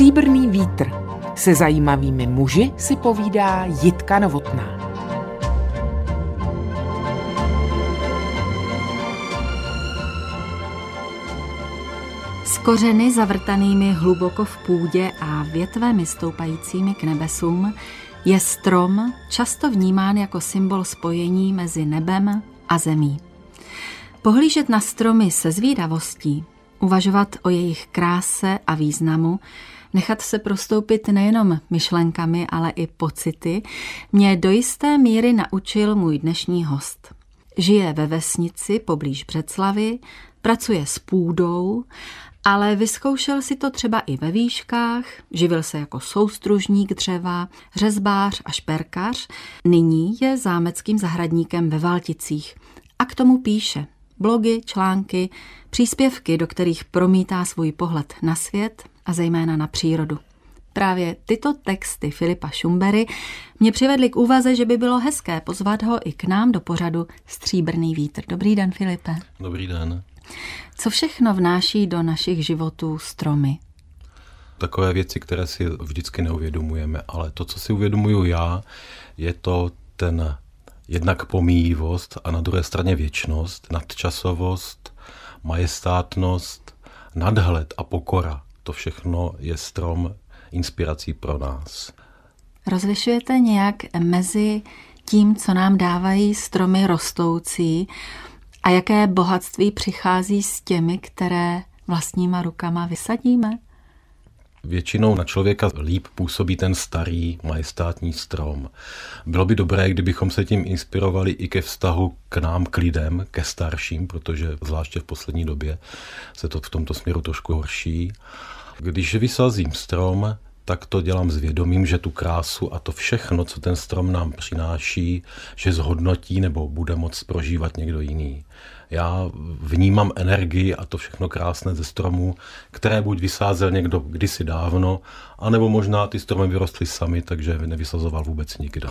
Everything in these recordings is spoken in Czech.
Stříbrný vítr. Se zajímavými muži si povídá Jitka Novotná. S kořeny zavrtanými hluboko v půdě a větvemi stoupajícími k nebesům je strom často vnímán jako symbol spojení mezi nebem a zemí. Pohlížet na stromy se zvídavostí, uvažovat o jejich kráse a významu, nechat se prostoupit nejenom myšlenkami, ale i pocity, mě do jisté míry naučil můj dnešní host. Žije ve vesnici poblíž Břeclavy, pracuje s půdou, ale vyzkoušel si to třeba i ve výškách, živil se jako soustružník dřeva, řezbář a šperkař, nyní je zámeckým zahradníkem ve Valticích a k tomu píše blogy, články, příspěvky, do kterých promítá svůj pohled na svět a zejména na přírodu. Právě tyto texty Filipa Šumbery mě přivedly k úvaze, že by bylo hezké pozvat ho i k nám do pořadu Stříbrný vítr. Dobrý den, Filipe. Dobrý den. Co všechno vnáší do našich životů stromy? Takové věci, které si vždycky neuvědomujeme, ale to, co si uvědomuju já, je to ten jednak pomíjivost a na druhé straně věčnost, nadčasovost, majestátnost, nadhled a pokora. To všechno je strom inspirací pro nás. Rozlišujete nějak mezi tím, co nám dávají stromy rostoucí a jaké bohatství přichází s těmi, které vlastníma rukama vysadíme? Většinou na člověka líp působí ten starý majestátní strom. Bylo by dobré, kdybychom se tím inspirovali i ke vztahu k nám, k lidem, ke starším, protože zvláště v poslední době se to v tomto směru trošku horší. Když vysazím strom, tak to dělám s vědomím, že tu krásu a to všechno, co ten strom nám přináší, že zhodnotí nebo bude moct prožívat někdo jiný. Já vnímám energii a to všechno krásné ze stromů, které buď vysázel někdo kdysi dávno, anebo možná ty stromy vyrostly sami, takže nevysazoval vůbec nikdo.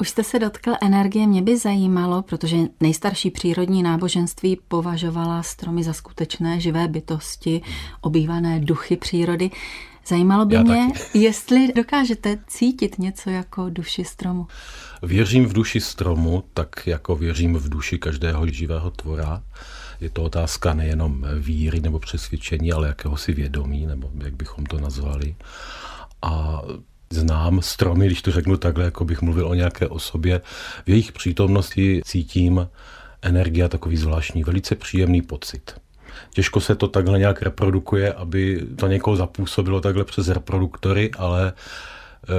Už jste se dotkl energie, mě by zajímalo, protože nejstarší přírodní náboženství považovala stromy za skutečné živé bytosti, obývané duchy přírody. Zajímalo by Já mě, taky. jestli dokážete cítit něco jako duši stromu. Věřím v duši stromu, tak jako věřím v duši každého živého tvora. Je to otázka nejenom víry nebo přesvědčení, ale jakéhosi vědomí, nebo jak bychom to nazvali. A znám stromy, když to řeknu takhle, jako bych mluvil o nějaké osobě. V jejich přítomnosti cítím energie a takový zvláštní, velice příjemný pocit. Těžko se to takhle nějak reprodukuje, aby to někoho zapůsobilo takhle přes reproduktory, ale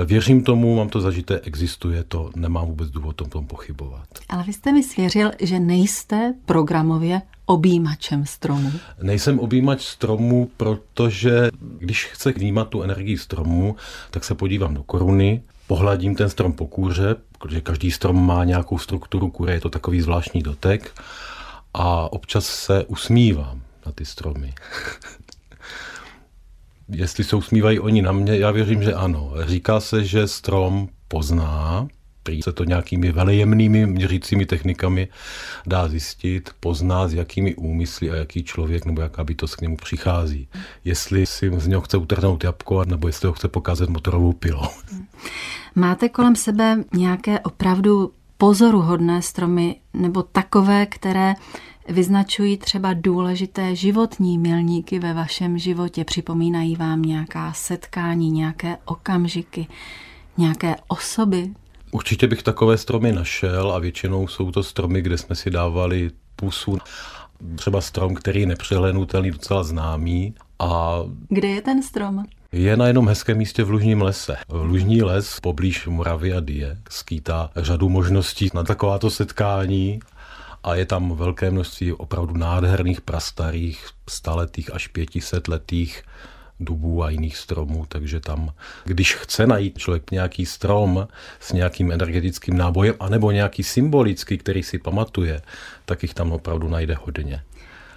e, Věřím tomu, mám to zažité, existuje to, nemám vůbec důvod o tom pochybovat. Ale vy jste mi svěřil, že nejste programově objímačem stromu. Nejsem objímač stromu, protože když chce vnímat tu energii stromu, tak se podívám do koruny, pohladím ten strom po kůře, protože každý strom má nějakou strukturu kůře, je to takový zvláštní dotek a občas se usmívám na ty stromy. Jestli se usmívají oni na mě, já věřím, že ano. Říká se, že strom pozná, prý se to nějakými velejemnými měřícími technikami dá zjistit, pozná, s jakými úmysly a jaký člověk nebo jaká bytost k němu přichází. Jestli si z něho chce utrhnout jabko, nebo jestli ho chce pokázat motorovou pilou. Máte kolem sebe nějaké opravdu pozoruhodné stromy nebo takové, které vyznačují třeba důležité životní milníky ve vašem životě, připomínají vám nějaká setkání, nějaké okamžiky, nějaké osoby? Určitě bych takové stromy našel a většinou jsou to stromy, kde jsme si dávali pusu. Třeba strom, který je nepřehlenutelný, docela známý. A kde je ten strom? Je na jednom hezkém místě v Lužním lese. V Lužní les poblíž Moravy a Die skýtá řadu možností na takováto setkání a je tam velké množství opravdu nádherných prastarých, staletých až pětisetletých dubů a jiných stromů, takže tam, když chce najít člověk nějaký strom s nějakým energetickým nábojem, anebo nějaký symbolický, který si pamatuje, tak jich tam opravdu najde hodně.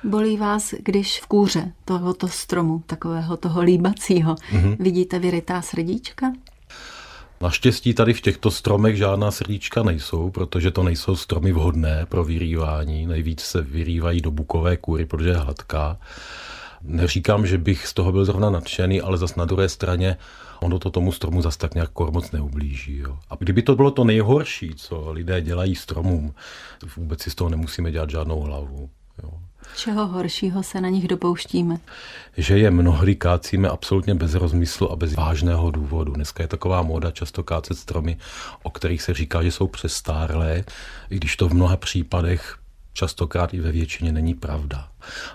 Bolí vás, když v kůře tohoto stromu, takového toho líbacího, mm-hmm. vidíte vyrytá srdíčka? Naštěstí tady v těchto stromech žádná srdíčka nejsou, protože to nejsou stromy vhodné pro vyrývání. Nejvíc se vyrývají do bukové kůry, protože je hladká. Neříkám, že bych z toho byl zrovna nadšený, ale zas na druhé straně ono to tomu stromu zas tak nějak moc neublíží. Jo. A kdyby to bylo to nejhorší, co lidé dělají stromům, vůbec si z toho nemusíme dělat žádnou hlavu. Jo. Čeho horšího se na nich dopouštíme? Že je mnohdy kácíme absolutně bez rozmyslu a bez vážného důvodu. Dneska je taková móda často kácet stromy, o kterých se říká, že jsou přestárlé, i když to v mnoha případech častokrát i ve většině není pravda.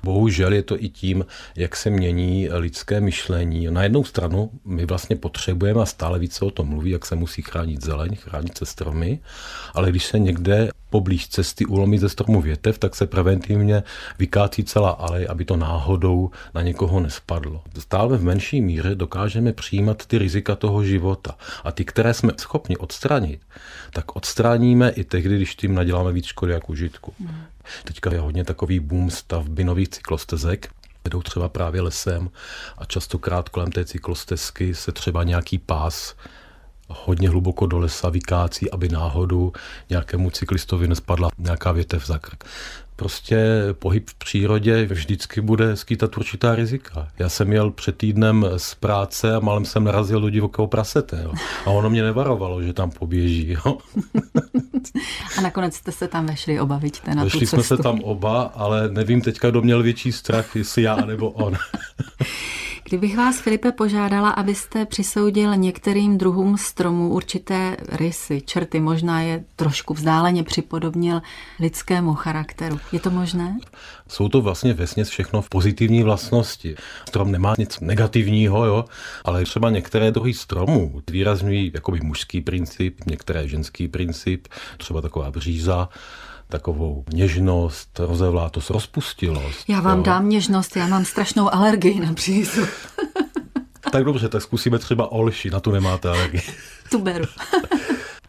Bohužel je to i tím, jak se mění lidské myšlení. Na jednou stranu my vlastně potřebujeme a stále více o tom mluví, jak se musí chránit zeleň, chránit se stromy, ale když se někde poblíž cesty ulomí ze stromu větev, tak se preventivně vykácí celá alej, aby to náhodou na někoho nespadlo. Stále v menší míře dokážeme přijímat ty rizika toho života a ty, které jsme schopni odstranit, tak odstraníme i tehdy, když tím naděláme víc škody jak užitku. Teďka je hodně takový boom stavby nových cyklostezek, vedou třeba právě lesem a častokrát kolem té cyklostezky se třeba nějaký pás hodně hluboko do lesa vykácí, aby náhodou nějakému cyklistovi nespadla nějaká větev za krk prostě pohyb v přírodě vždycky bude skýtat určitá rizika. Já jsem jel před týdnem z práce a malem jsem narazil do divokého prasete. Jo. A ono mě nevarovalo, že tam poběží. Jo. A nakonec jste se tam vešli oba, vidíte, na Vešli tu jsme se tam oba, ale nevím teďka, kdo měl větší strach, jestli já nebo on. Kdybych vás, Filipe, požádala, abyste přisoudil některým druhům stromů určité rysy, črty, možná je trošku vzdáleně připodobnil lidskému charakteru. Je to možné? Jsou to vlastně vesměs všechno v pozitivní vlastnosti. Strom nemá nic negativního, jo, ale třeba některé druhy stromů výrazňují jakoby mužský princip, některé ženský princip, třeba taková bříza, takovou něžnost, rozevlátost, rozpustilost. Já vám jo. dám něžnost, já mám strašnou alergii na břízu. tak dobře, tak zkusíme třeba olši, na tu nemáte alergii. tu beru.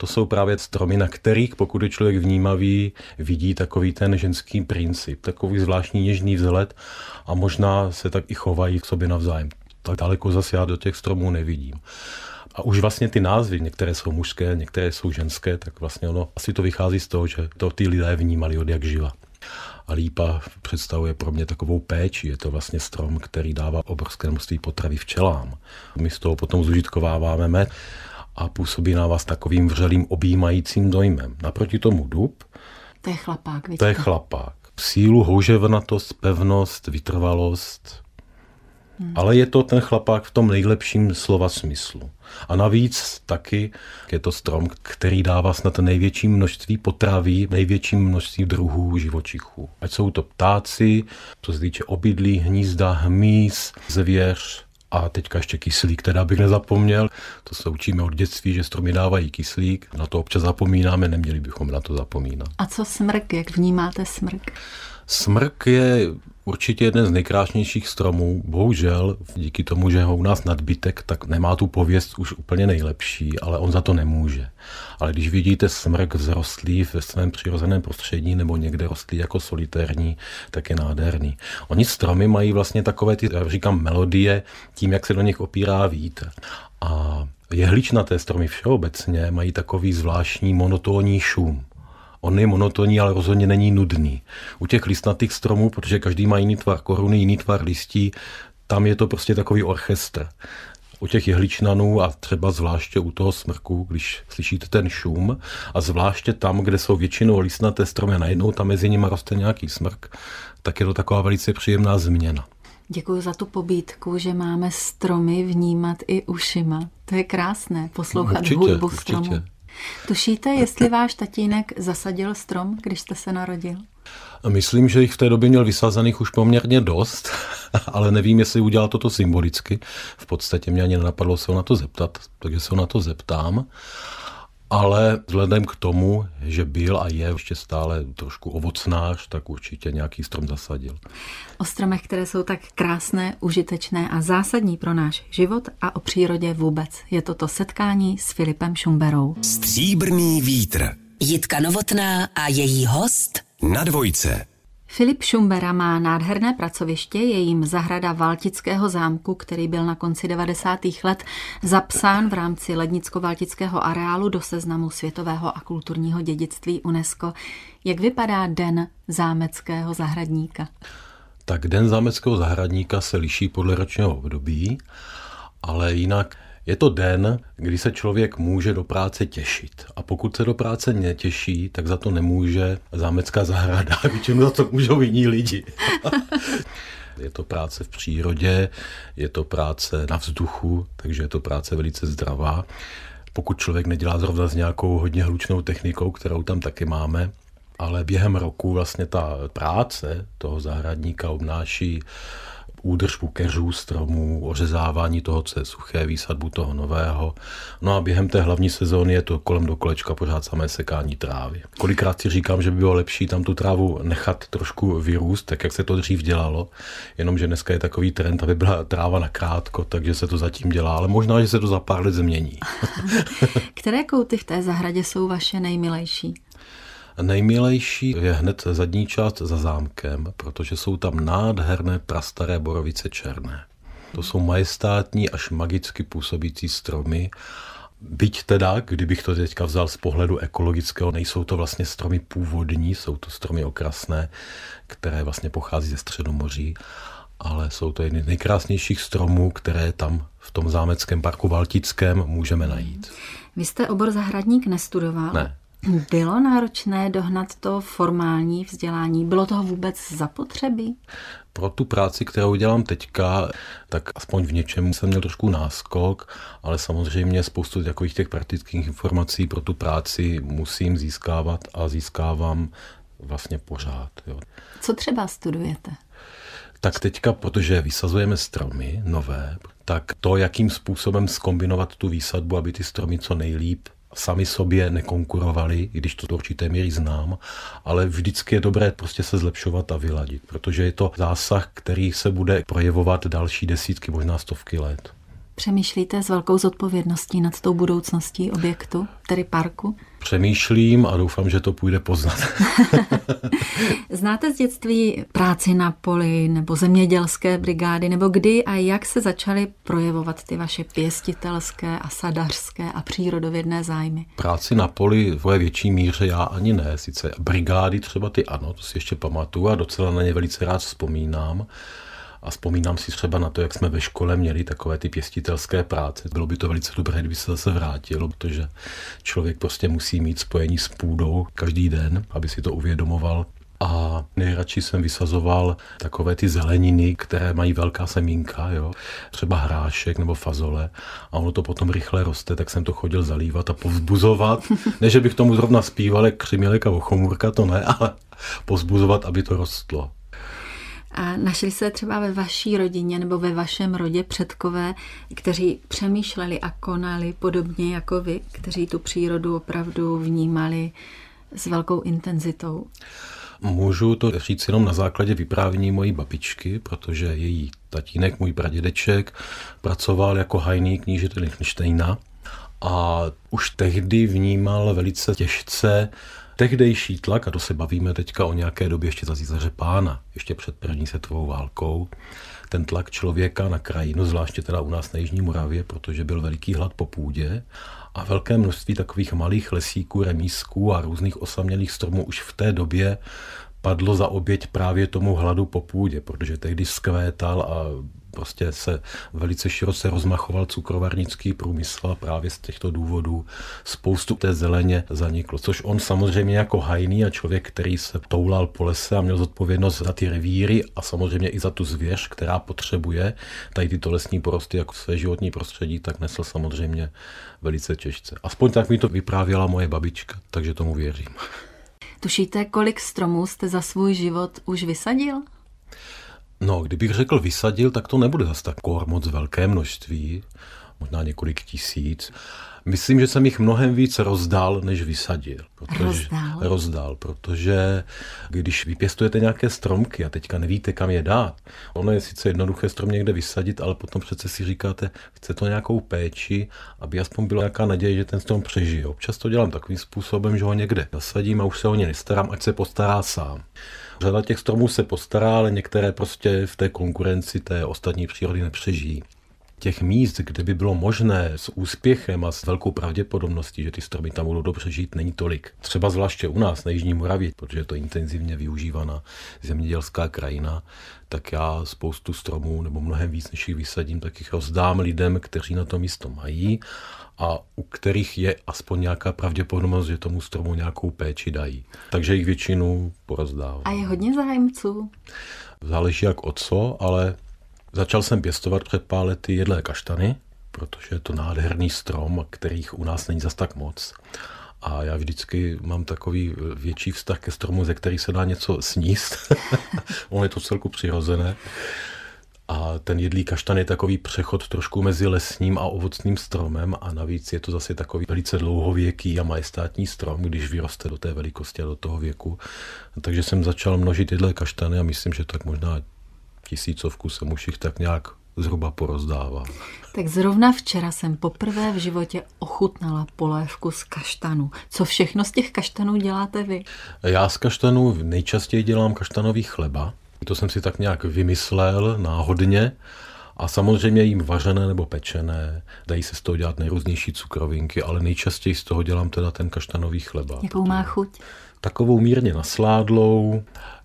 To jsou právě stromy, na kterých, pokud je člověk vnímavý, vidí takový ten ženský princip, takový zvláštní něžný vzhled a možná se tak i chovají k sobě navzájem. Tak daleko zase já do těch stromů nevidím. A už vlastně ty názvy, některé jsou mužské, některé jsou ženské, tak vlastně ono asi to vychází z toho, že to ty lidé vnímali od jak živa. A lípa představuje pro mě takovou péči. Je to vlastně strom, který dává obrovské množství potravy včelám. My z toho potom zužitkováváme med a působí na vás takovým vřelým objímajícím dojmem. Naproti tomu dub. To je chlapák, vidíte? To je chlapák. Sílu, houževnatost, pevnost, vytrvalost, Hmm. Ale je to ten chlapák v tom nejlepším slova smyslu. A navíc taky je to strom, který dává snad největší množství potraví, největší množství druhů živočichů. Ať jsou to ptáci, co se týče obydlí, hnízda, hmyz, zvěř, a teďka ještě kyslík, teda bych nezapomněl. To se učíme od dětství, že stromy dávají kyslík. Na to občas zapomínáme, neměli bychom na to zapomínat. A co smrk? Jak vnímáte smrk? Smrk je určitě jeden z nejkrásnějších stromů. Bohužel, díky tomu, že ho u nás nadbytek, tak nemá tu pověst už úplně nejlepší, ale on za to nemůže. Ale když vidíte smrk vzrostlý ve svém přirozeném prostředí nebo někde rostlý jako solitérní, tak je nádherný. Oni stromy mají vlastně takové ty, já říkám, melodie tím, jak se do nich opírá vítr. A jehličnaté stromy všeobecně mají takový zvláštní monotónní šum. On je monotonní, ale rozhodně není nudný. U těch listnatých stromů, protože každý má jiný tvar koruny, jiný tvar listí, tam je to prostě takový orchestr. U těch jehličnanů a třeba zvláště u toho smrku, když slyšíte ten šum a zvláště tam, kde jsou většinou listnaté stromy a najednou tam mezi nimi roste nějaký smrk, tak je to taková velice příjemná změna. Děkuji za tu pobídku, že máme stromy vnímat i ušima. To je krásné, poslouchat určitě, hudbu stromu. Tušíte, jestli váš tatínek zasadil strom, když jste se narodil? Myslím, že jich v té době měl vysazených už poměrně dost, ale nevím, jestli udělal toto symbolicky. V podstatě mě ani nenapadlo se ho na to zeptat, takže se ho na to zeptám ale vzhledem k tomu, že byl a je ještě stále trošku ovocnář, tak určitě nějaký strom zasadil. O stromech, které jsou tak krásné, užitečné a zásadní pro náš život a o přírodě vůbec. Je toto setkání s Filipem Šumberou. Stříbrný vítr. Jitka Novotná a její host na dvojce. Filip Šumbera má nádherné pracoviště, je jim zahrada Valtického zámku, který byl na konci 90. let zapsán v rámci Lednicko-Valtického areálu do seznamu světového a kulturního dědictví UNESCO. Jak vypadá den zámeckého zahradníka? Tak den zámeckého zahradníka se liší podle ročního období, ale jinak je to den, kdy se člověk může do práce těšit. A pokud se do práce netěší, tak za to nemůže zámecká zahrada. Většinou za to můžou jiní lidi. je to práce v přírodě, je to práce na vzduchu, takže je to práce velice zdravá. Pokud člověk nedělá zrovna s nějakou hodně hlučnou technikou, kterou tam taky máme, ale během roku vlastně ta práce toho zahradníka obnáší údržbu keřů, stromů, ořezávání toho, co je suché, výsadbu toho nového. No a během té hlavní sezóny je to kolem do kolečka pořád samé sekání trávy. Kolikrát si říkám, že by bylo lepší tam tu trávu nechat trošku vyrůst, tak jak se to dřív dělalo, jenomže dneska je takový trend, aby byla tráva na krátko, takže se to zatím dělá, ale možná, že se to za pár let změní. Které kouty v té zahradě jsou vaše nejmilejší? Nejmilejší je hned zadní část za zámkem, protože jsou tam nádherné prastaré borovice černé. To jsou majestátní až magicky působící stromy. Byť teda, kdybych to teďka vzal z pohledu ekologického, nejsou to vlastně stromy původní, jsou to stromy okrasné, které vlastně pochází ze Středomoří, ale jsou to jedny z nejkrásnějších stromů, které tam v tom zámeckém parku Valtickém můžeme najít. Vy jste obor zahradník nestudoval? Ne. Bylo náročné dohnat to formální vzdělání? Bylo toho vůbec zapotřebí? Pro tu práci, kterou dělám teďka, tak aspoň v něčem jsem měl trošku náskok, ale samozřejmě spoustu takových těch praktických informací pro tu práci musím získávat a získávám vlastně pořád. Jo. Co třeba studujete? Tak teďka, protože vysazujeme stromy nové, tak to, jakým způsobem skombinovat tu výsadbu, aby ty stromy co nejlíp sami sobě nekonkurovali, i když to do určité míry znám, ale vždycky je dobré prostě se zlepšovat a vyladit, protože je to zásah, který se bude projevovat další desítky, možná stovky let. Přemýšlíte s velkou zodpovědností nad tou budoucností objektu, tedy parku? Přemýšlím a doufám, že to půjde poznat. Znáte z dětství práci na poli nebo zemědělské brigády, nebo kdy a jak se začaly projevovat ty vaše pěstitelské a sadařské a přírodovědné zájmy? Práci na poli v větší míře já ani ne, sice brigády třeba ty ano, to si ještě pamatuju a docela na ně velice rád vzpomínám. A vzpomínám si třeba na to, jak jsme ve škole měli takové ty pěstitelské práce. Bylo by to velice dobré, kdyby se zase vrátilo, protože člověk prostě musí mít spojení s půdou každý den, aby si to uvědomoval. A nejradši jsem vysazoval takové ty zeleniny, které mají velká semínka, jo? třeba hrášek nebo fazole. A ono to potom rychle roste, tak jsem to chodil zalívat a povzbuzovat. Ne, že bych tomu zrovna zpíval jak křimělek a ochomůrka, to ne, ale povzbuzovat, aby to rostlo. A našli se třeba ve vaší rodině nebo ve vašem rodě předkové, kteří přemýšleli a konali podobně jako vy, kteří tu přírodu opravdu vnímali s velkou intenzitou? Můžu to říct jenom na základě vyprávění mojí babičky, protože její tatínek, můj pradědeček, pracoval jako hajný knížete Lichtensteina a už tehdy vnímal velice těžce tehdejší tlak, a to se bavíme teďka o nějaké době ještě za Císaře pána, ještě před první světovou válkou, ten tlak člověka na krajinu, zvláště teda u nás na Jižní Moravě, protože byl veliký hlad po půdě a velké množství takových malých lesíků, remísků a různých osamělých stromů už v té době padlo za oběť právě tomu hladu po půdě, protože tehdy skvétal a prostě se velice široce rozmachoval cukrovarnický průmysl a právě z těchto důvodů spoustu té zeleně zaniklo. Což on samozřejmě jako hajný a člověk, který se toulal po lese a měl zodpovědnost za ty revíry a samozřejmě i za tu zvěř, která potřebuje tady tyto lesní porosty jako své životní prostředí, tak nesl samozřejmě velice těžce. Aspoň tak mi to vyprávěla moje babička, takže tomu věřím. Tušíte, kolik stromů jste za svůj život už vysadil? No, kdybych řekl vysadil, tak to nebude zase tak moc velké množství, možná několik tisíc. Myslím, že jsem jich mnohem víc rozdal, než vysadil. Protože, rozdal? Rozdal, protože když vypěstujete nějaké stromky a teďka nevíte, kam je dát, ono je sice jednoduché strom někde vysadit, ale potom přece si říkáte, chce to nějakou péči, aby aspoň byla nějaká naděje, že ten strom přežije. Občas to dělám takovým způsobem, že ho někde zasadím a už se o ně nestarám, ať se postará sám. Řada těch stromů se postará, ale některé prostě v té konkurenci té ostatní přírody nepřežijí. Těch míst, kde by bylo možné s úspěchem a s velkou pravděpodobností, že ty stromy tam budou dobře žít, není tolik. Třeba zvláště u nás na Jižní Moravě, protože je to intenzivně využívaná zemědělská krajina, tak já spoustu stromů, nebo mnohem víc, než jich vysadím, tak jich rozdám lidem, kteří na to místo mají a u kterých je aspoň nějaká pravděpodobnost, že tomu stromu nějakou péči dají. Takže jich většinu porozdávám. A je hodně zájemců? Záleží jak o co, ale začal jsem pěstovat před pár lety jedlé kaštany, protože je to nádherný strom, kterých u nás není zas tak moc. A já vždycky mám takový větší vztah ke stromu, ze který se dá něco sníst. On je to celku přirozené. A ten jedlý kaštan je takový přechod trošku mezi lesním a ovocným stromem a navíc je to zase takový velice dlouhověký a majestátní strom, když vyroste do té velikosti a do toho věku. Takže jsem začal množit jedlé kaštany a myslím, že tak možná tisícovku jsem už jich tak nějak zhruba porozdával. Tak zrovna včera jsem poprvé v životě ochutnala polévku z kaštanu. Co všechno z těch kaštanů děláte vy? Já z kaštanů nejčastěji dělám kaštanový chleba. To jsem si tak nějak vymyslel náhodně. A samozřejmě jim vařené nebo pečené, dají se z toho dělat nejrůznější cukrovinky, ale nejčastěji z toho dělám teda ten kaštanový chleba. Jakou má chuť? Takovou mírně nasládlou,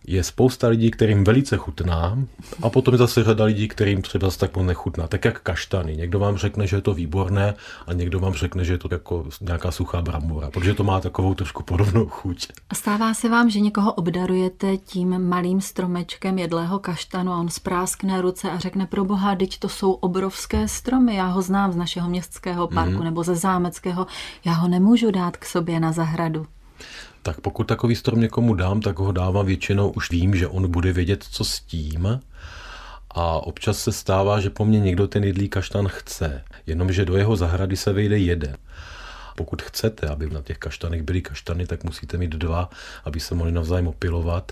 je spousta lidí, kterým velice chutná a potom je zase řada lidí, kterým třeba tak moc nechutná. Tak jak kaštany. Někdo vám řekne, že je to výborné a někdo vám řekne, že je to jako nějaká suchá brambora, protože to má takovou trošku podobnou chuť. A stává se vám, že někoho obdarujete tím malým stromečkem jedlého kaštanu a on spráskne ruce a řekne pro boha, teď to jsou obrovské stromy, já ho znám z našeho městského parku mm. nebo ze zámeckého, já ho nemůžu dát k sobě na zahradu. Tak pokud takový strom někomu dám, tak ho dávám většinou už vím, že on bude vědět, co s tím. A občas se stává, že po mně někdo ten jedlý kaštan chce, jenomže do jeho zahrady se vejde jeden. Pokud chcete, aby na těch kaštanech byly kaštany, tak musíte mít dva, aby se mohli navzájem opilovat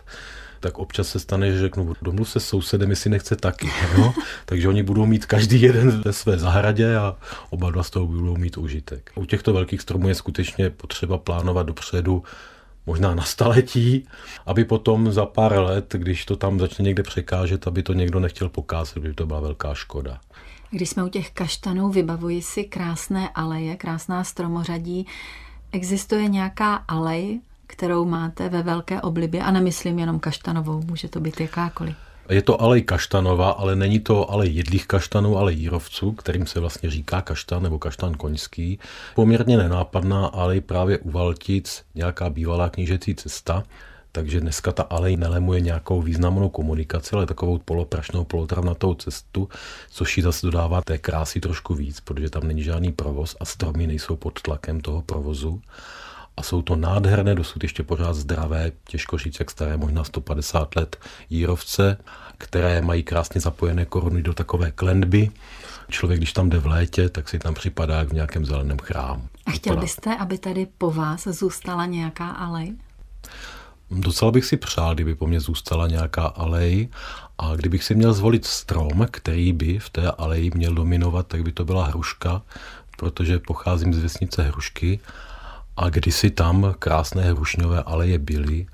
tak občas se stane, že řeknu, domluv se s sousedem, jestli nechce taky. No? Takže oni budou mít každý jeden ve své zahradě a oba dva z toho budou mít užitek. U těchto velkých stromů je skutečně potřeba plánovat dopředu, možná na staletí, aby potom za pár let, když to tam začne někde překážet, aby to někdo nechtěl pokázat, by to byla velká škoda. Když jsme u těch kaštanů, vybavuji si krásné aleje, krásná stromořadí. Existuje nějaká alej, kterou máte ve velké oblibě a nemyslím jenom kaštanovou, může to být jakákoliv. Je to alej kaštanova, ale není to alej jedlých kaštanů, ale jírovců, kterým se vlastně říká kaštan nebo kaštan koňský. Poměrně nenápadná alej právě u Valtic, nějaká bývalá knížecí cesta, takže dneska ta alej nelemuje nějakou významnou komunikaci, ale takovou poloprašnou, polotravnatou cestu, což ji zase dodává té krásy trošku víc, protože tam není žádný provoz a stromy nejsou pod tlakem toho provozu a jsou to nádherné, dosud ještě pořád zdravé, těžko říct, jak staré, možná 150 let jírovce, které mají krásně zapojené koruny do takové klenby. Člověk, když tam jde v létě, tak si tam připadá jak v nějakém zeleném chrámu. A chtěl byste, aby tady po vás zůstala nějaká alej? Docela bych si přál, kdyby po mně zůstala nějaká alej a kdybych si měl zvolit strom, který by v té aleji měl dominovat, tak by to byla hruška, protože pocházím z vesnice Hrušky a kdysi tam krásné hrušňové aleje byly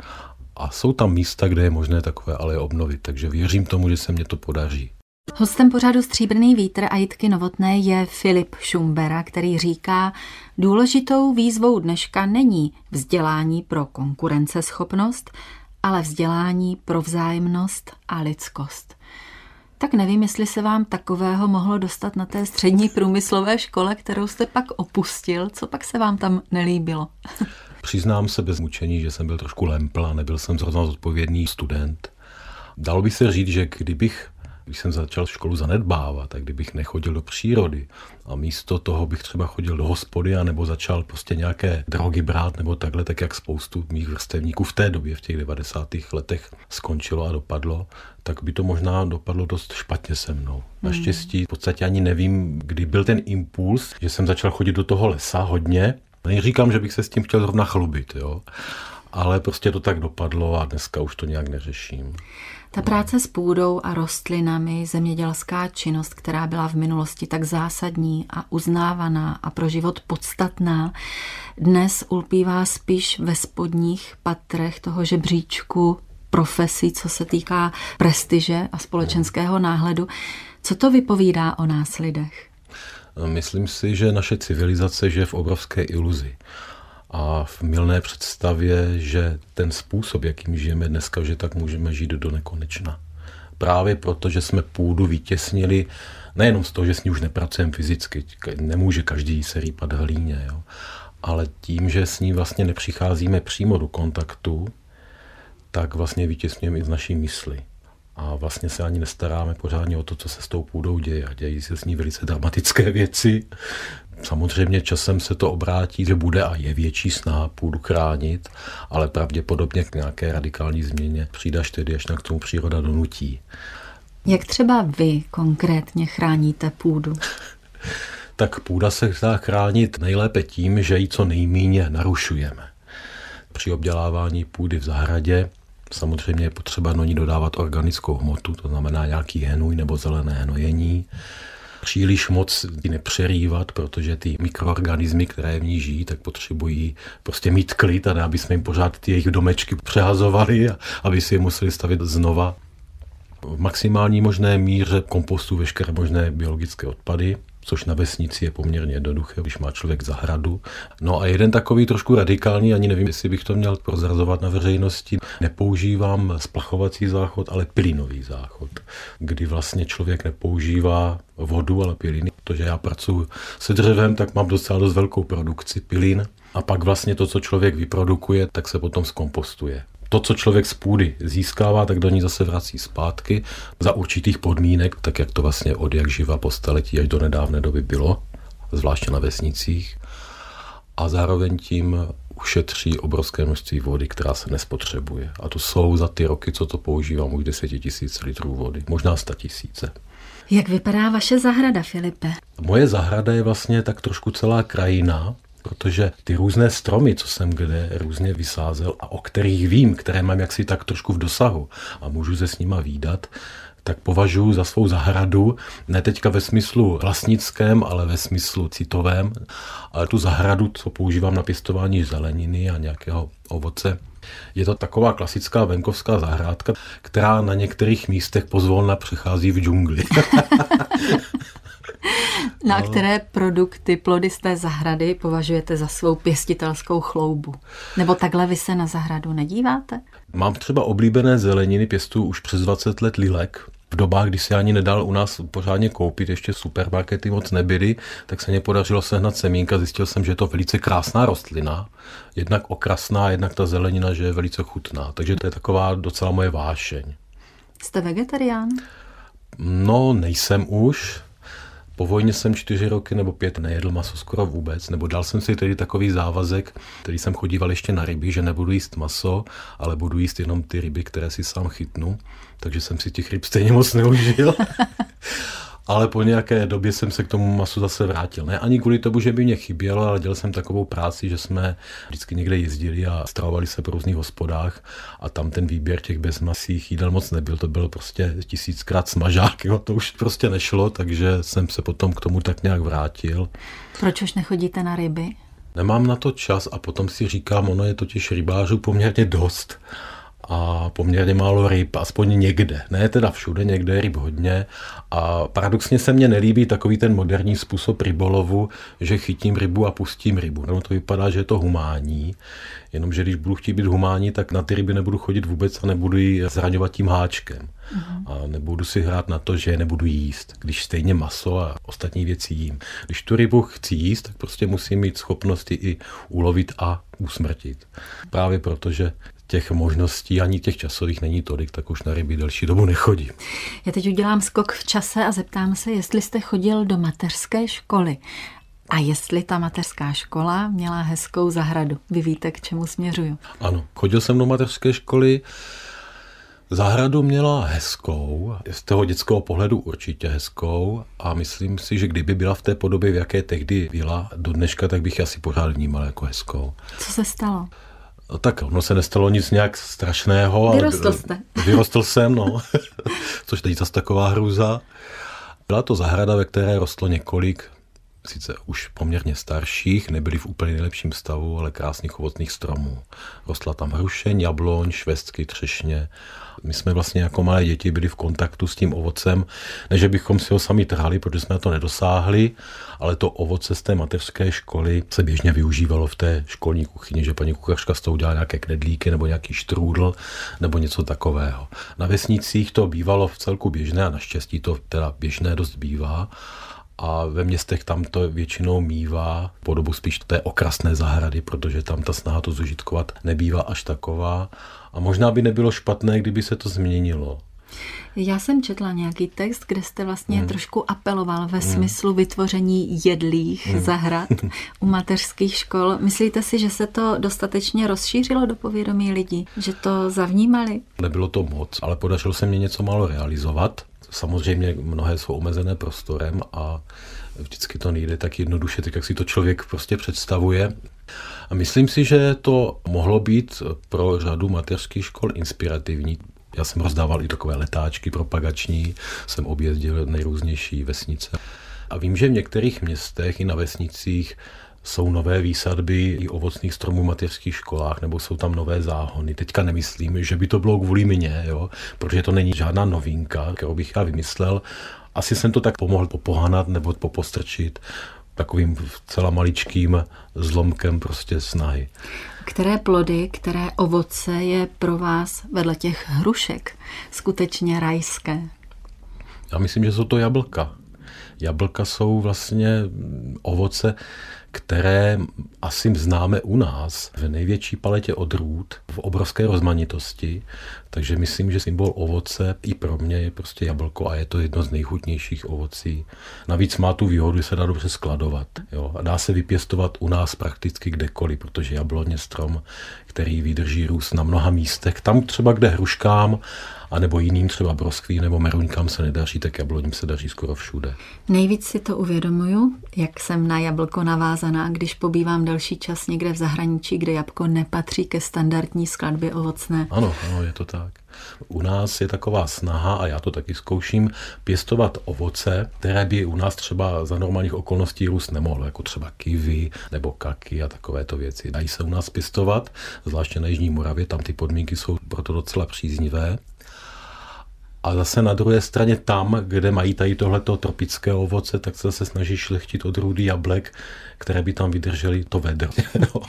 a jsou tam místa, kde je možné takové aleje obnovit, takže věřím tomu, že se mně to podaří. Hostem pořadu Stříbrný vítr a Jitky Novotné je Filip Šumbera, který říká, důležitou výzvou dneška není vzdělání pro konkurenceschopnost, ale vzdělání pro vzájemnost a lidskost. Tak nevím, jestli se vám takového mohlo dostat na té střední průmyslové škole, kterou jste pak opustil. Co pak se vám tam nelíbilo? Přiznám se bez mučení, že jsem byl trošku lempl a nebyl jsem zrovna zodpovědný student. Dalo by se říct, že kdybych když jsem začal školu zanedbávat, tak kdybych nechodil do přírody a místo toho bych třeba chodil do hospody a nebo začal prostě nějaké drogy brát nebo takhle, tak jak spoustu mých vrstevníků v té době, v těch 90. letech skončilo a dopadlo, tak by to možná dopadlo dost špatně se mnou. Naštěstí v podstatě ani nevím, kdy byl ten impuls, že jsem začal chodit do toho lesa hodně. Neříkám, že bych se s tím chtěl zrovna chlubit, jo. Ale prostě to tak dopadlo a dneska už to nějak neřeším. Ta práce s půdou a rostlinami, zemědělská činnost, která byla v minulosti tak zásadní a uznávaná a pro život podstatná, dnes ulpívá spíš ve spodních patrech toho žebříčku profesí, co se týká prestiže a společenského náhledu. Co to vypovídá o nás lidech? Myslím si, že naše civilizace žije v obrovské iluzi a v milné představě, že ten způsob, jakým žijeme dneska, že tak můžeme žít do nekonečna. Právě proto, že jsme půdu vytěsnili nejenom z toho, že s ní už nepracujeme fyzicky, nemůže každý se rýpat hlíně, jo, ale tím, že s ní vlastně nepřicházíme přímo do kontaktu, tak vlastně vytěsňujeme i z naší mysli. A vlastně se ani nestaráme pořádně o to, co se s tou půdou děje. A dějí se s ní velice dramatické věci. Samozřejmě časem se to obrátí, že bude a je větší snaha půdu chránit, ale pravděpodobně k nějaké radikální změně přijde až tedy, až na k tomu příroda donutí. Jak třeba vy konkrétně chráníte půdu? tak půda se dá chránit nejlépe tím, že ji co nejméně narušujeme. Při obdělávání půdy v zahradě samozřejmě je potřeba do ní dodávat organickou hmotu, to znamená nějaký henuj nebo zelené hnojení. Příliš moc nepřerývat, protože ty mikroorganismy, které v ní žijí, tak potřebují prostě mít klid a ne, aby jsme jim pořád ty jejich domečky přehazovali a aby si je museli stavit znova. V maximální možné míře kompostu veškeré možné biologické odpady, což na vesnici je poměrně jednoduché, když má člověk zahradu. No a jeden takový trošku radikální, ani nevím, jestli bych to měl prozrazovat na veřejnosti, nepoužívám splachovací záchod, ale pilinový záchod, kdy vlastně člověk nepoužívá vodu, ale piliny. Protože já pracuji se dřevem, tak mám docela dost velkou produkci pilin a pak vlastně to, co člověk vyprodukuje, tak se potom zkompostuje to, co člověk z půdy získává, tak do ní zase vrací zpátky za určitých podmínek, tak jak to vlastně od jak živa po staletí až do nedávné doby bylo, zvláště na vesnicích. A zároveň tím ušetří obrovské množství vody, která se nespotřebuje. A to jsou za ty roky, co to používám, už 10 tisíc litrů vody, možná 100 tisíce. Jak vypadá vaše zahrada, Filipe? Moje zahrada je vlastně tak trošku celá krajina, protože ty různé stromy, co jsem kde různě vysázel a o kterých vím, které mám jaksi tak trošku v dosahu a můžu se s nima výdat, tak považuji za svou zahradu, ne teďka ve smyslu vlastnickém, ale ve smyslu citovém, ale tu zahradu, co používám na pěstování zeleniny a nějakého ovoce, je to taková klasická venkovská zahrádka, která na některých místech pozvolna přechází v džungli. Na no. které produkty, plody z té zahrady považujete za svou pěstitelskou chloubu? Nebo takhle vy se na zahradu nedíváte? Mám třeba oblíbené zeleniny, pěstu už přes 20 let lilek. V dobách, kdy se ani nedal u nás pořádně koupit, ještě supermarkety moc nebyly, tak se mě podařilo sehnat semínka. Zjistil jsem, že je to velice krásná rostlina, jednak okrasná, jednak ta zelenina, že je velice chutná. Takže to je taková docela moje vášeň. Jste vegetarián? No, nejsem už. Po vojně jsem čtyři roky nebo pět nejedl maso skoro vůbec, nebo dal jsem si tedy takový závazek, který jsem chodíval ještě na ryby, že nebudu jíst maso, ale budu jíst jenom ty ryby, které si sám chytnu. Takže jsem si těch ryb stejně moc neužil. ale po nějaké době jsem se k tomu masu zase vrátil. Ne ani kvůli tomu, že by mě chybělo, ale dělal jsem takovou práci, že jsme vždycky někde jezdili a stravovali se po různých hospodách a tam ten výběr těch bezmasých jídel moc nebyl. To bylo prostě tisíckrát smažák, jo, to už prostě nešlo, takže jsem se potom k tomu tak nějak vrátil. Proč už nechodíte na ryby? Nemám na to čas a potom si říkám, ono je totiž rybářů poměrně dost a poměrně málo ryb, aspoň někde. Ne teda všude, někde je ryb hodně. A paradoxně se mně nelíbí takový ten moderní způsob rybolovu, že chytím rybu a pustím rybu. No to vypadá, že je to humánní, jenomže když budu chtít být humánní, tak na ty ryby nebudu chodit vůbec a nebudu ji zraňovat tím háčkem. Uh-huh. A nebudu si hrát na to, že je nebudu jíst, když stejně maso a ostatní věci jím. Když tu rybu chci jíst, tak prostě musím mít schopnosti i ulovit a usmrtit. Právě protože těch možností ani těch časových není tolik, tak už na ryby delší dobu nechodím. Já teď udělám skok v čase a zeptám se, jestli jste chodil do mateřské školy. A jestli ta mateřská škola měla hezkou zahradu. Vy víte, k čemu směřuju. Ano, chodil jsem do mateřské školy. Zahradu měla hezkou, z toho dětského pohledu určitě hezkou a myslím si, že kdyby byla v té podobě, v jaké tehdy byla do dneška, tak bych asi pořád vnímal jako hezkou. Co se stalo? No tak ono se nestalo nic nějak strašného. Vyrostl jste. Vyrostl jsem, no. Což teď zase taková hruza. Byla to zahrada, ve které rostlo několik sice už poměrně starších, nebyly v úplně nejlepším stavu, ale krásných ovocných stromů. Rostla tam hrušeň, jabloň, švestky, třešně. My jsme vlastně jako malé děti byli v kontaktu s tím ovocem, ne že bychom si ho sami trhali, protože jsme to nedosáhli, ale to ovoce z té mateřské školy se běžně využívalo v té školní kuchyni, že paní kuchařka z toho udělala nějaké knedlíky nebo nějaký štrůdl nebo něco takového. Na vesnicích to bývalo v celku běžné a naštěstí to teda běžné dost bývá a ve městech tam to většinou mývá podobu spíš té okrasné zahrady, protože tam ta snaha to zužitkovat nebývá až taková. A možná by nebylo špatné, kdyby se to změnilo. Já jsem četla nějaký text, kde jste vlastně hmm. trošku apeloval ve hmm. smyslu vytvoření jedlých hmm. zahrad u mateřských škol. Myslíte si, že se to dostatečně rozšířilo do povědomí lidí? Že to zavnímali? Nebylo to moc, ale podařilo se mě něco málo realizovat. Samozřejmě mnohé jsou omezené prostorem a vždycky to nejde tak jednoduše, tak jak si to člověk prostě představuje. A myslím si, že to mohlo být pro řadu mateřských škol inspirativní. Já jsem rozdával i takové letáčky propagační, jsem objezdil nejrůznější vesnice. A vím, že v některých městech i na vesnicích jsou nové výsadby i ovocných stromů v mateřských školách, nebo jsou tam nové záhony. Teďka nemyslím, že by to bylo kvůli mně, jo? protože to není žádná novinka, kterou bych já vymyslel. Asi jsem to tak pomohl popohanat nebo popostrčit takovým celá maličkým zlomkem prostě snahy. Které plody, které ovoce je pro vás vedle těch hrušek skutečně rajské? Já myslím, že jsou to jablka. Jablka jsou vlastně ovoce, které asi známe u nás v největší paletě odrůd, v obrovské rozmanitosti, takže myslím, že symbol ovoce i pro mě je prostě jablko a je to jedno z nejchutnějších ovocí. Navíc má tu výhodu, že se dá dobře skladovat. Jo? A dá se vypěstovat u nás prakticky kdekoliv, protože jablon je strom, který vydrží růst na mnoha místech. Tam třeba, kde hruškám a nebo jiným třeba broskví nebo meruňkám se nedaří, tak jabloním se daří skoro všude. Nejvíc si to uvědomuju, jak jsem na jablko navázaná, když pobývám další čas někde v zahraničí, kde jabko nepatří ke standardní skladbě ovocné. Ano, ano, je to tak. U nás je taková snaha, a já to taky zkouším, pěstovat ovoce, které by u nás třeba za normálních okolností růst nemohlo, jako třeba kivy nebo kaky a takovéto věci. Dají se u nás pěstovat, zvláště na Jižní Moravě, tam ty podmínky jsou proto docela příznivé. A zase na druhé straně tam, kde mají tady tohleto tropické ovoce, tak se zase snaží šlechtit odrůdy jablek, které by tam vydržely to vedro. no.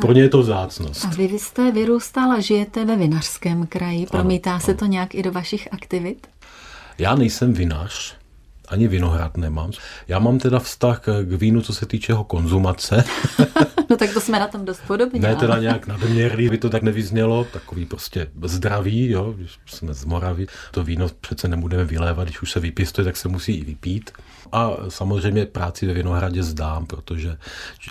Pro ně je to zácnost. A vy jste vyrůstal a žijete ve vinařském kraji. Promítá ano, se ano. to nějak i do vašich aktivit? Já nejsem vinař, ani vinohrad nemám. Já mám teda vztah k vínu, co se týče jeho konzumace. no tak to jsme na tom dost podobně. Ne teda nějak nadměrný, by to tak nevyznělo, takový prostě zdravý, jo, když jsme z Moravy. To víno přece nebudeme vylévat, když už se vypěstuje, tak se musí i vypít. A samozřejmě práci ve Vinohradě zdám, protože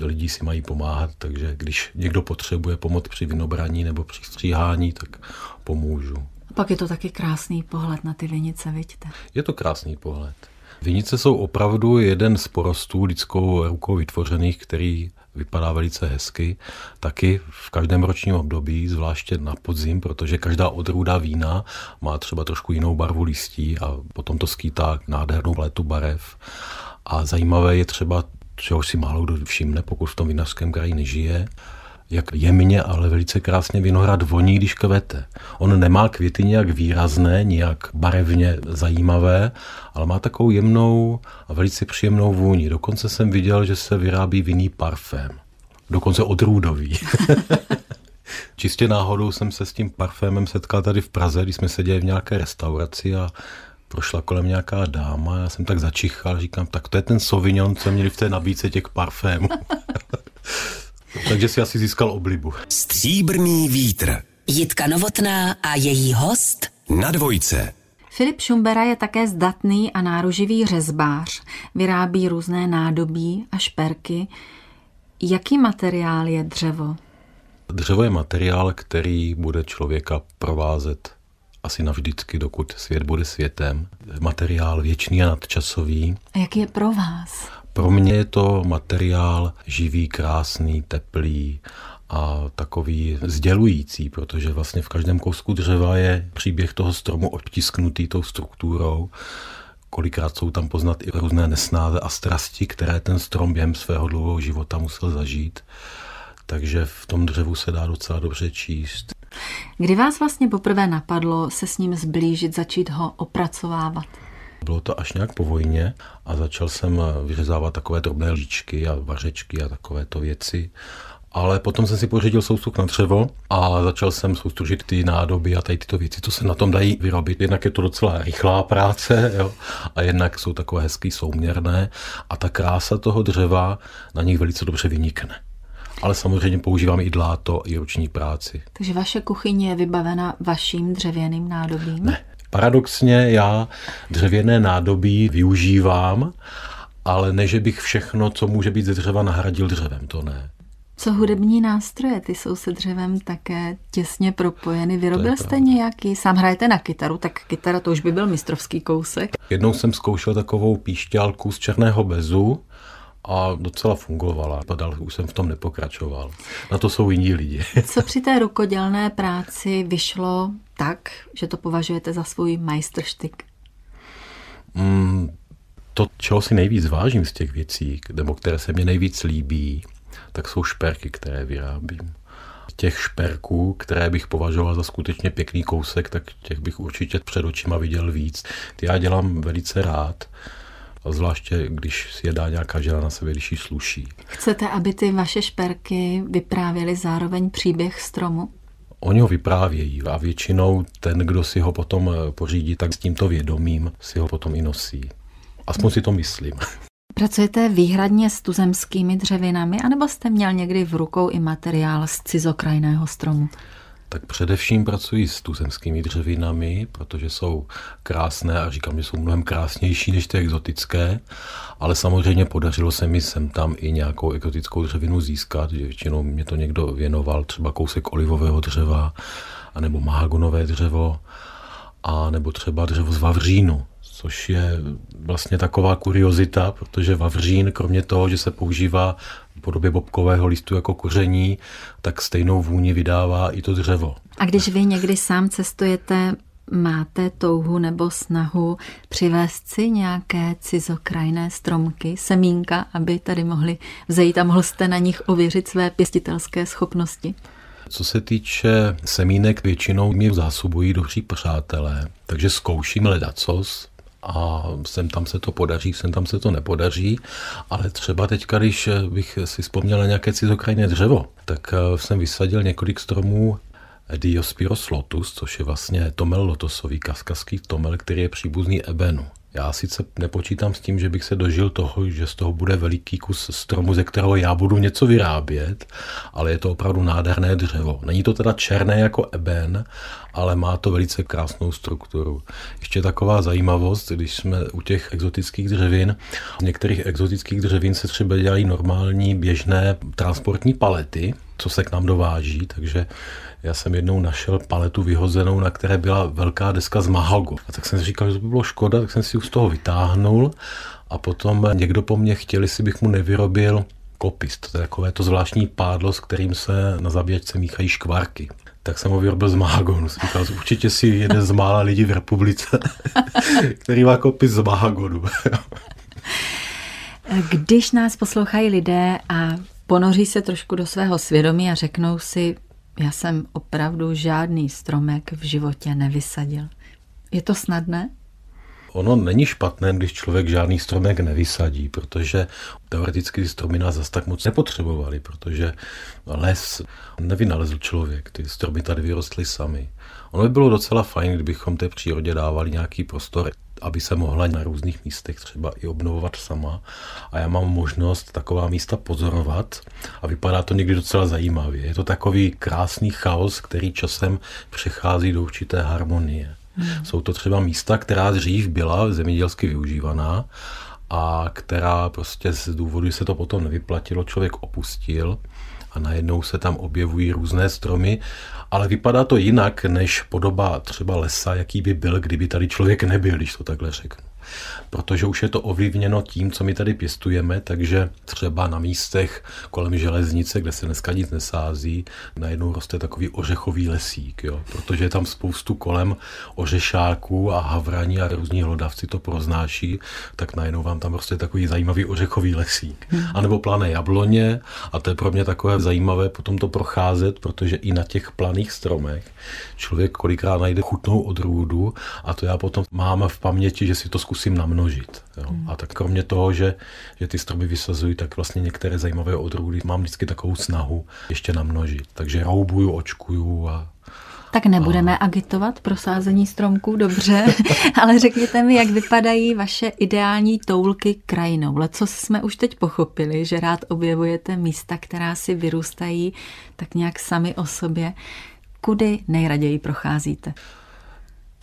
lidi si mají pomáhat, takže když někdo potřebuje pomoc při vinobraní nebo při stříhání, tak pomůžu. A pak je to taky krásný pohled na ty vinice, vidíte? Je to krásný pohled. Vinice jsou opravdu jeden z porostů lidskou rukou vytvořených, který vypadá velice hezky, taky v každém ročním období, zvláště na podzim, protože každá odrůda vína má třeba trošku jinou barvu listí a potom to skýtá nádhernou paletu barev. A zajímavé je třeba, čeho si málo kdo všimne, pokud v tom vinařském kraji nežije, jak jemně, ale velice krásně vinohrad voní, když kvete. On nemá květy nějak výrazné, nějak barevně zajímavé, ale má takovou jemnou a velice příjemnou vůni. Dokonce jsem viděl, že se vyrábí vinný parfém. Dokonce odrůdový. Čistě náhodou jsem se s tím parfémem setkal tady v Praze, když jsme seděli v nějaké restauraci a prošla kolem nějaká dáma, já jsem tak začichal, říkám, tak to je ten Sauvignon, co měli v té nabídce těch parfémů. Takže si asi získal oblibu. Stříbrný vítr. Jitka Novotná a její host na dvojce. Filip Šumbera je také zdatný a náruživý řezbář. Vyrábí různé nádobí a šperky. Jaký materiál je dřevo? Dřevo je materiál, který bude člověka provázet asi navždycky, dokud svět bude světem. Materiál věčný a nadčasový. A jaký je pro vás? Pro mě je to materiál živý, krásný, teplý a takový sdělující, protože vlastně v každém kousku dřeva je příběh toho stromu odtisknutý tou strukturou. kolikrát jsou tam poznat i různé nesnáze a strasti, které ten strom během svého dlouhého života musel zažít. Takže v tom dřevu se dá docela dobře číst. Kdy vás vlastně poprvé napadlo se s ním zblížit, začít ho opracovávat? Bylo to až nějak po vojně a začal jsem vyřezávat takové drobné líčky a vařečky a takovéto věci. Ale potom jsem si pořídil soustuk na dřevo a začal jsem soustružit ty nádoby a tady tyto věci, co se na tom dají vyrobit. Jednak je to docela rychlá práce jo? a jednak jsou takové hezky souměrné a ta krása toho dřeva na nich velice dobře vynikne. Ale samozřejmě používám i dláto, i ruční práci. Takže vaše kuchyně je vybavena vaším dřevěným nádobím? Ne. Paradoxně já dřevěné nádobí využívám, ale ne, že bych všechno, co může být ze dřeva, nahradil dřevem, to ne. Co hudební nástroje, ty jsou se dřevem také těsně propojeny. Vyrobil jste nějaký, sám hrajete na kytaru, tak kytara to už by byl mistrovský kousek. Jednou jsem zkoušel takovou píšťálku z černého bezu, a docela fungovala. A dál už jsem v tom nepokračoval. Na to jsou jiní lidi. Co při té rukodělné práci vyšlo tak, že to považujete za svůj majstrštyk? Mm, to, čeho si nejvíc vážím z těch věcí, nebo které se mi nejvíc líbí, tak jsou šperky, které vyrábím. Těch šperků, které bych považoval za skutečně pěkný kousek, tak těch bych určitě před očima viděl víc. Ty já dělám velice rád. A zvláště, když si je dá nějaká žena na sebe, když jí sluší. Chcete, aby ty vaše šperky vyprávěly zároveň příběh stromu? Oni ho vyprávějí a většinou ten, kdo si ho potom eh, pořídí, tak s tímto vědomím si ho potom i nosí. Aspoň si to myslím. Pracujete výhradně s tuzemskými dřevinami, anebo jste měl někdy v rukou i materiál z cizokrajného stromu? Tak především pracuji s tuzemskými dřevinami, protože jsou krásné a říkám, že jsou mnohem krásnější než ty exotické, ale samozřejmě podařilo se mi sem tam i nějakou exotickou dřevinu získat, že většinou mě to někdo věnoval, třeba kousek olivového dřeva, anebo mahagonové dřevo, a nebo třeba dřevo z Vavřínu, což je vlastně taková kuriozita, protože Vavřín, kromě toho, že se používá v podobě bobkového listu jako koření, tak stejnou vůni vydává i to dřevo. A když vy někdy sám cestujete, máte touhu nebo snahu přivést si nějaké cizokrajné stromky, semínka, aby tady mohli vzejít a mohl jste na nich ověřit své pěstitelské schopnosti? Co se týče semínek, většinou mi zásobují dobří přátelé, takže zkouším ledacos, a sem tam se to podaří, sem tam se to nepodaří, ale třeba teďka, když bych si vzpomněl na nějaké cizokrajné dřevo, tak eh, jsem vysadil několik stromů Diospyros lotus, což je vlastně tomel lotosový, kaskazský tomel, který je příbuzný ebenu. Já sice nepočítám s tím, že bych se dožil toho, že z toho bude veliký kus stromu, ze kterého já budu něco vyrábět, ale je to opravdu nádherné dřevo. Není to teda černé jako eben, ale má to velice krásnou strukturu. Ještě taková zajímavost, když jsme u těch exotických dřevin, z některých exotických dřevin se třeba dělají normální běžné transportní palety, co se k nám dováží, takže já jsem jednou našel paletu vyhozenou, na které byla velká deska z mahago. A tak jsem si říkal, že by bylo škoda, tak jsem si ji z toho vytáhnul a potom někdo po mně chtěl, jestli bych mu nevyrobil kopis. To je takové to zvláštní pádlo, s kterým se na zabíjačce míchají škvarky. Tak jsem ho vyrobil z mahagonu. Říkal, určitě si jeden z mála lidí v republice, který má kopis z mahagonu. Když nás poslouchají lidé a ponoří se trošku do svého svědomí a řeknou si, já jsem opravdu žádný stromek v životě nevysadil. Je to snadné? Ono není špatné, když člověk žádný stromek nevysadí, protože teoreticky stromy nás zase tak moc nepotřebovali, protože les nevynalezl člověk, ty stromy tady vyrostly sami. Ono by bylo docela fajn, kdybychom té přírodě dávali nějaký prostor, aby se mohla na různých místech třeba i obnovovat sama. A já mám možnost taková místa pozorovat a vypadá to někdy docela zajímavě. Je to takový krásný chaos, který časem přechází do určité harmonie. Hmm. Jsou to třeba místa, která dřív byla zemědělsky využívaná a která prostě z důvodu, že se to potom nevyplatilo, člověk opustil a najednou se tam objevují různé stromy, ale vypadá to jinak než podoba třeba lesa, jaký by byl, kdyby tady člověk nebyl, když to takhle řeknu. Protože už je to ovlivněno tím, co my tady pěstujeme, takže třeba na místech kolem železnice, kde se dneska nic nesází, najednou roste takový ořechový lesík, jo? protože je tam spoustu kolem ořešáků a havraní a různí hlodavci to proznáší, tak najednou vám tam roste takový zajímavý ořechový lesík. Hmm. A nebo plané jabloně a to je pro mě takové zajímavé potom to procházet, protože i na těch planých stromech člověk kolikrát najde chutnou odrůdu a to já potom mám v paměti, že si to zkusím namnožit. Jo. Hmm. A tak kromě toho, že, že ty stromy vysazují, tak vlastně některé zajímavé odrůdy mám vždycky takovou snahu ještě namnožit. Takže roubuju, očkuju a tak nebudeme agitovat pro sázení stromků, dobře, ale řekněte mi, jak vypadají vaše ideální toulky krajinou. co jsme už teď pochopili, že rád objevujete místa, která si vyrůstají tak nějak sami o sobě. Kudy nejraději procházíte?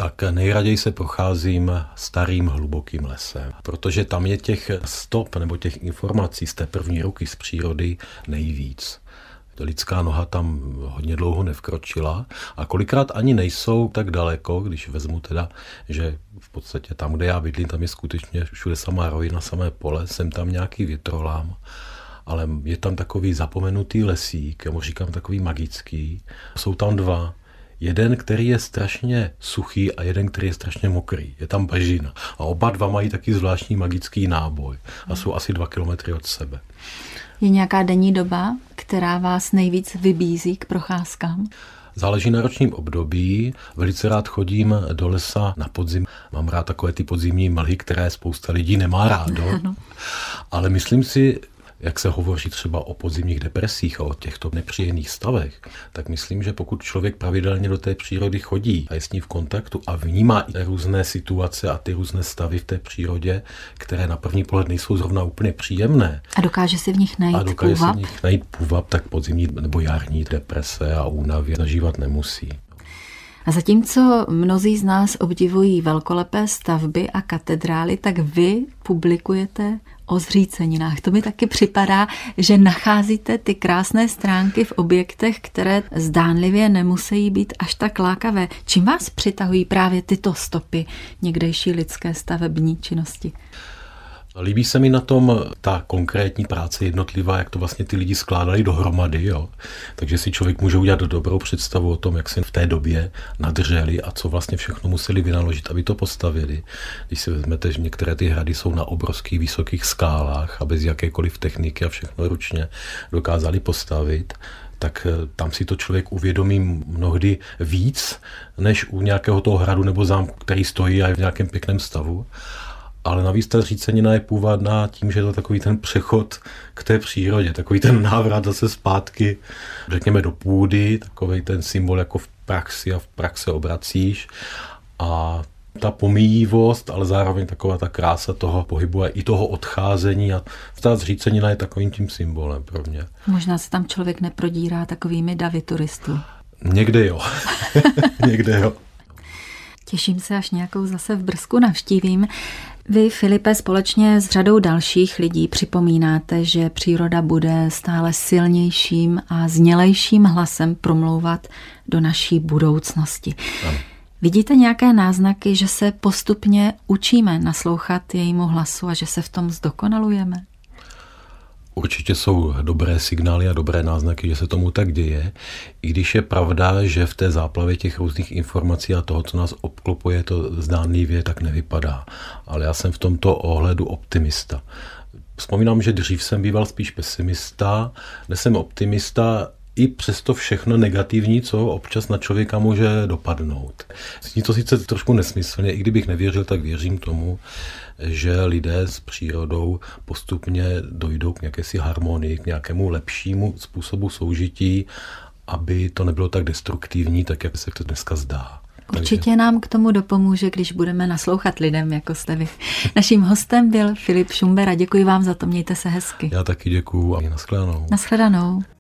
Tak nejraději se procházím starým hlubokým lesem, protože tam je těch stop nebo těch informací z té první ruky z přírody nejvíc. Lidská noha tam hodně dlouho nevkročila a kolikrát ani nejsou tak daleko, když vezmu teda, že v podstatě tam, kde já bydlím, tam je skutečně všude samá rojina, samé pole, jsem tam nějaký větrolám, ale je tam takový zapomenutý lesík, já mu říkám takový magický. Jsou tam dva, jeden, který je strašně suchý a jeden, který je strašně mokrý. Je tam bažina. A oba dva mají taky zvláštní magický náboj a jsou asi dva kilometry od sebe. Je nějaká denní doba, která vás nejvíc vybízí k procházkám? Záleží na ročním období. Velice rád chodím do lesa na podzim. Mám rád takové ty podzimní mlhy, které spousta lidí nemá rádo. Ale myslím si, jak se hovoří třeba o podzimních depresích a o těchto nepříjemných stavech, tak myslím, že pokud člověk pravidelně do té přírody chodí a je s ní v kontaktu a vnímá i různé situace a ty různé stavy v té přírodě, které na první pohled nejsou zrovna úplně příjemné. A dokáže si v nich najít a dokáže půvab? si v nich najít půvab, tak podzimní nebo jarní deprese a únavy zažívat nemusí. A zatímco mnozí z nás obdivují velkolepé stavby a katedrály, tak vy publikujete o zříceninách. To mi taky připadá, že nacházíte ty krásné stránky v objektech, které zdánlivě nemusí být až tak lákavé. Čím vás přitahují právě tyto stopy někdejší lidské stavební činnosti? Líbí se mi na tom ta konkrétní práce jednotlivá, jak to vlastně ty lidi skládali dohromady. Jo? Takže si člověk může udělat dobrou představu o tom, jak se v té době nadrželi a co vlastně všechno museli vynaložit, aby to postavili. Když si vezmete, že některé ty hrady jsou na obrovských vysokých skálách a bez jakékoliv techniky a všechno ručně dokázali postavit, tak eh, tam si to člověk uvědomí mnohdy víc, než u nějakého toho hradu nebo zámku, který stojí a je v nějakém pěkném stavu ale navíc ta řícenina je původná tím, že je to takový ten přechod k té přírodě, takový ten návrat zase zpátky, řekněme, do půdy, takový ten symbol jako v praxi a v praxe obracíš a ta pomíjivost, ale zároveň taková ta krása toho pohybu a i toho odcházení a ta zřícenina je takovým tím symbolem pro mě. Možná se tam člověk neprodírá takovými davy turistů. Někde jo. Někde jo. Těším se, až nějakou zase v Brzku navštívím. Vy, Filipe, společně s řadou dalších lidí připomínáte, že příroda bude stále silnějším a znělejším hlasem promlouvat do naší budoucnosti. Ano. Vidíte nějaké náznaky, že se postupně učíme naslouchat jejímu hlasu a že se v tom zdokonalujeme? Určitě jsou dobré signály a dobré náznaky, že se tomu tak děje, i když je pravda, že v té záplavě těch různých informací a toho, co nás obklopuje, to zdánlivě tak nevypadá. Ale já jsem v tomto ohledu optimista. Vzpomínám, že dřív jsem býval spíš pesimista, dnes jsem optimista i přesto všechno negativní, co občas na člověka může dopadnout. Zní to sice trošku nesmyslně, i kdybych nevěřil, tak věřím tomu, že lidé s přírodou postupně dojdou k nějaké harmonii, k nějakému lepšímu způsobu soužití, aby to nebylo tak destruktivní, tak jak se to dneska zdá. Určitě nám k tomu dopomůže, když budeme naslouchat lidem, jako jste vy. Naším hostem byl Filip Šumbera. Děkuji vám za to, mějte se hezky. Já taky děkuji a nashledanou. Nashledanou.